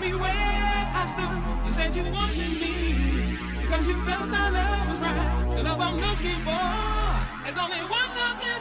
me where I stood. You said you wanted me because you felt our love was right. The love I'm looking for is only one love.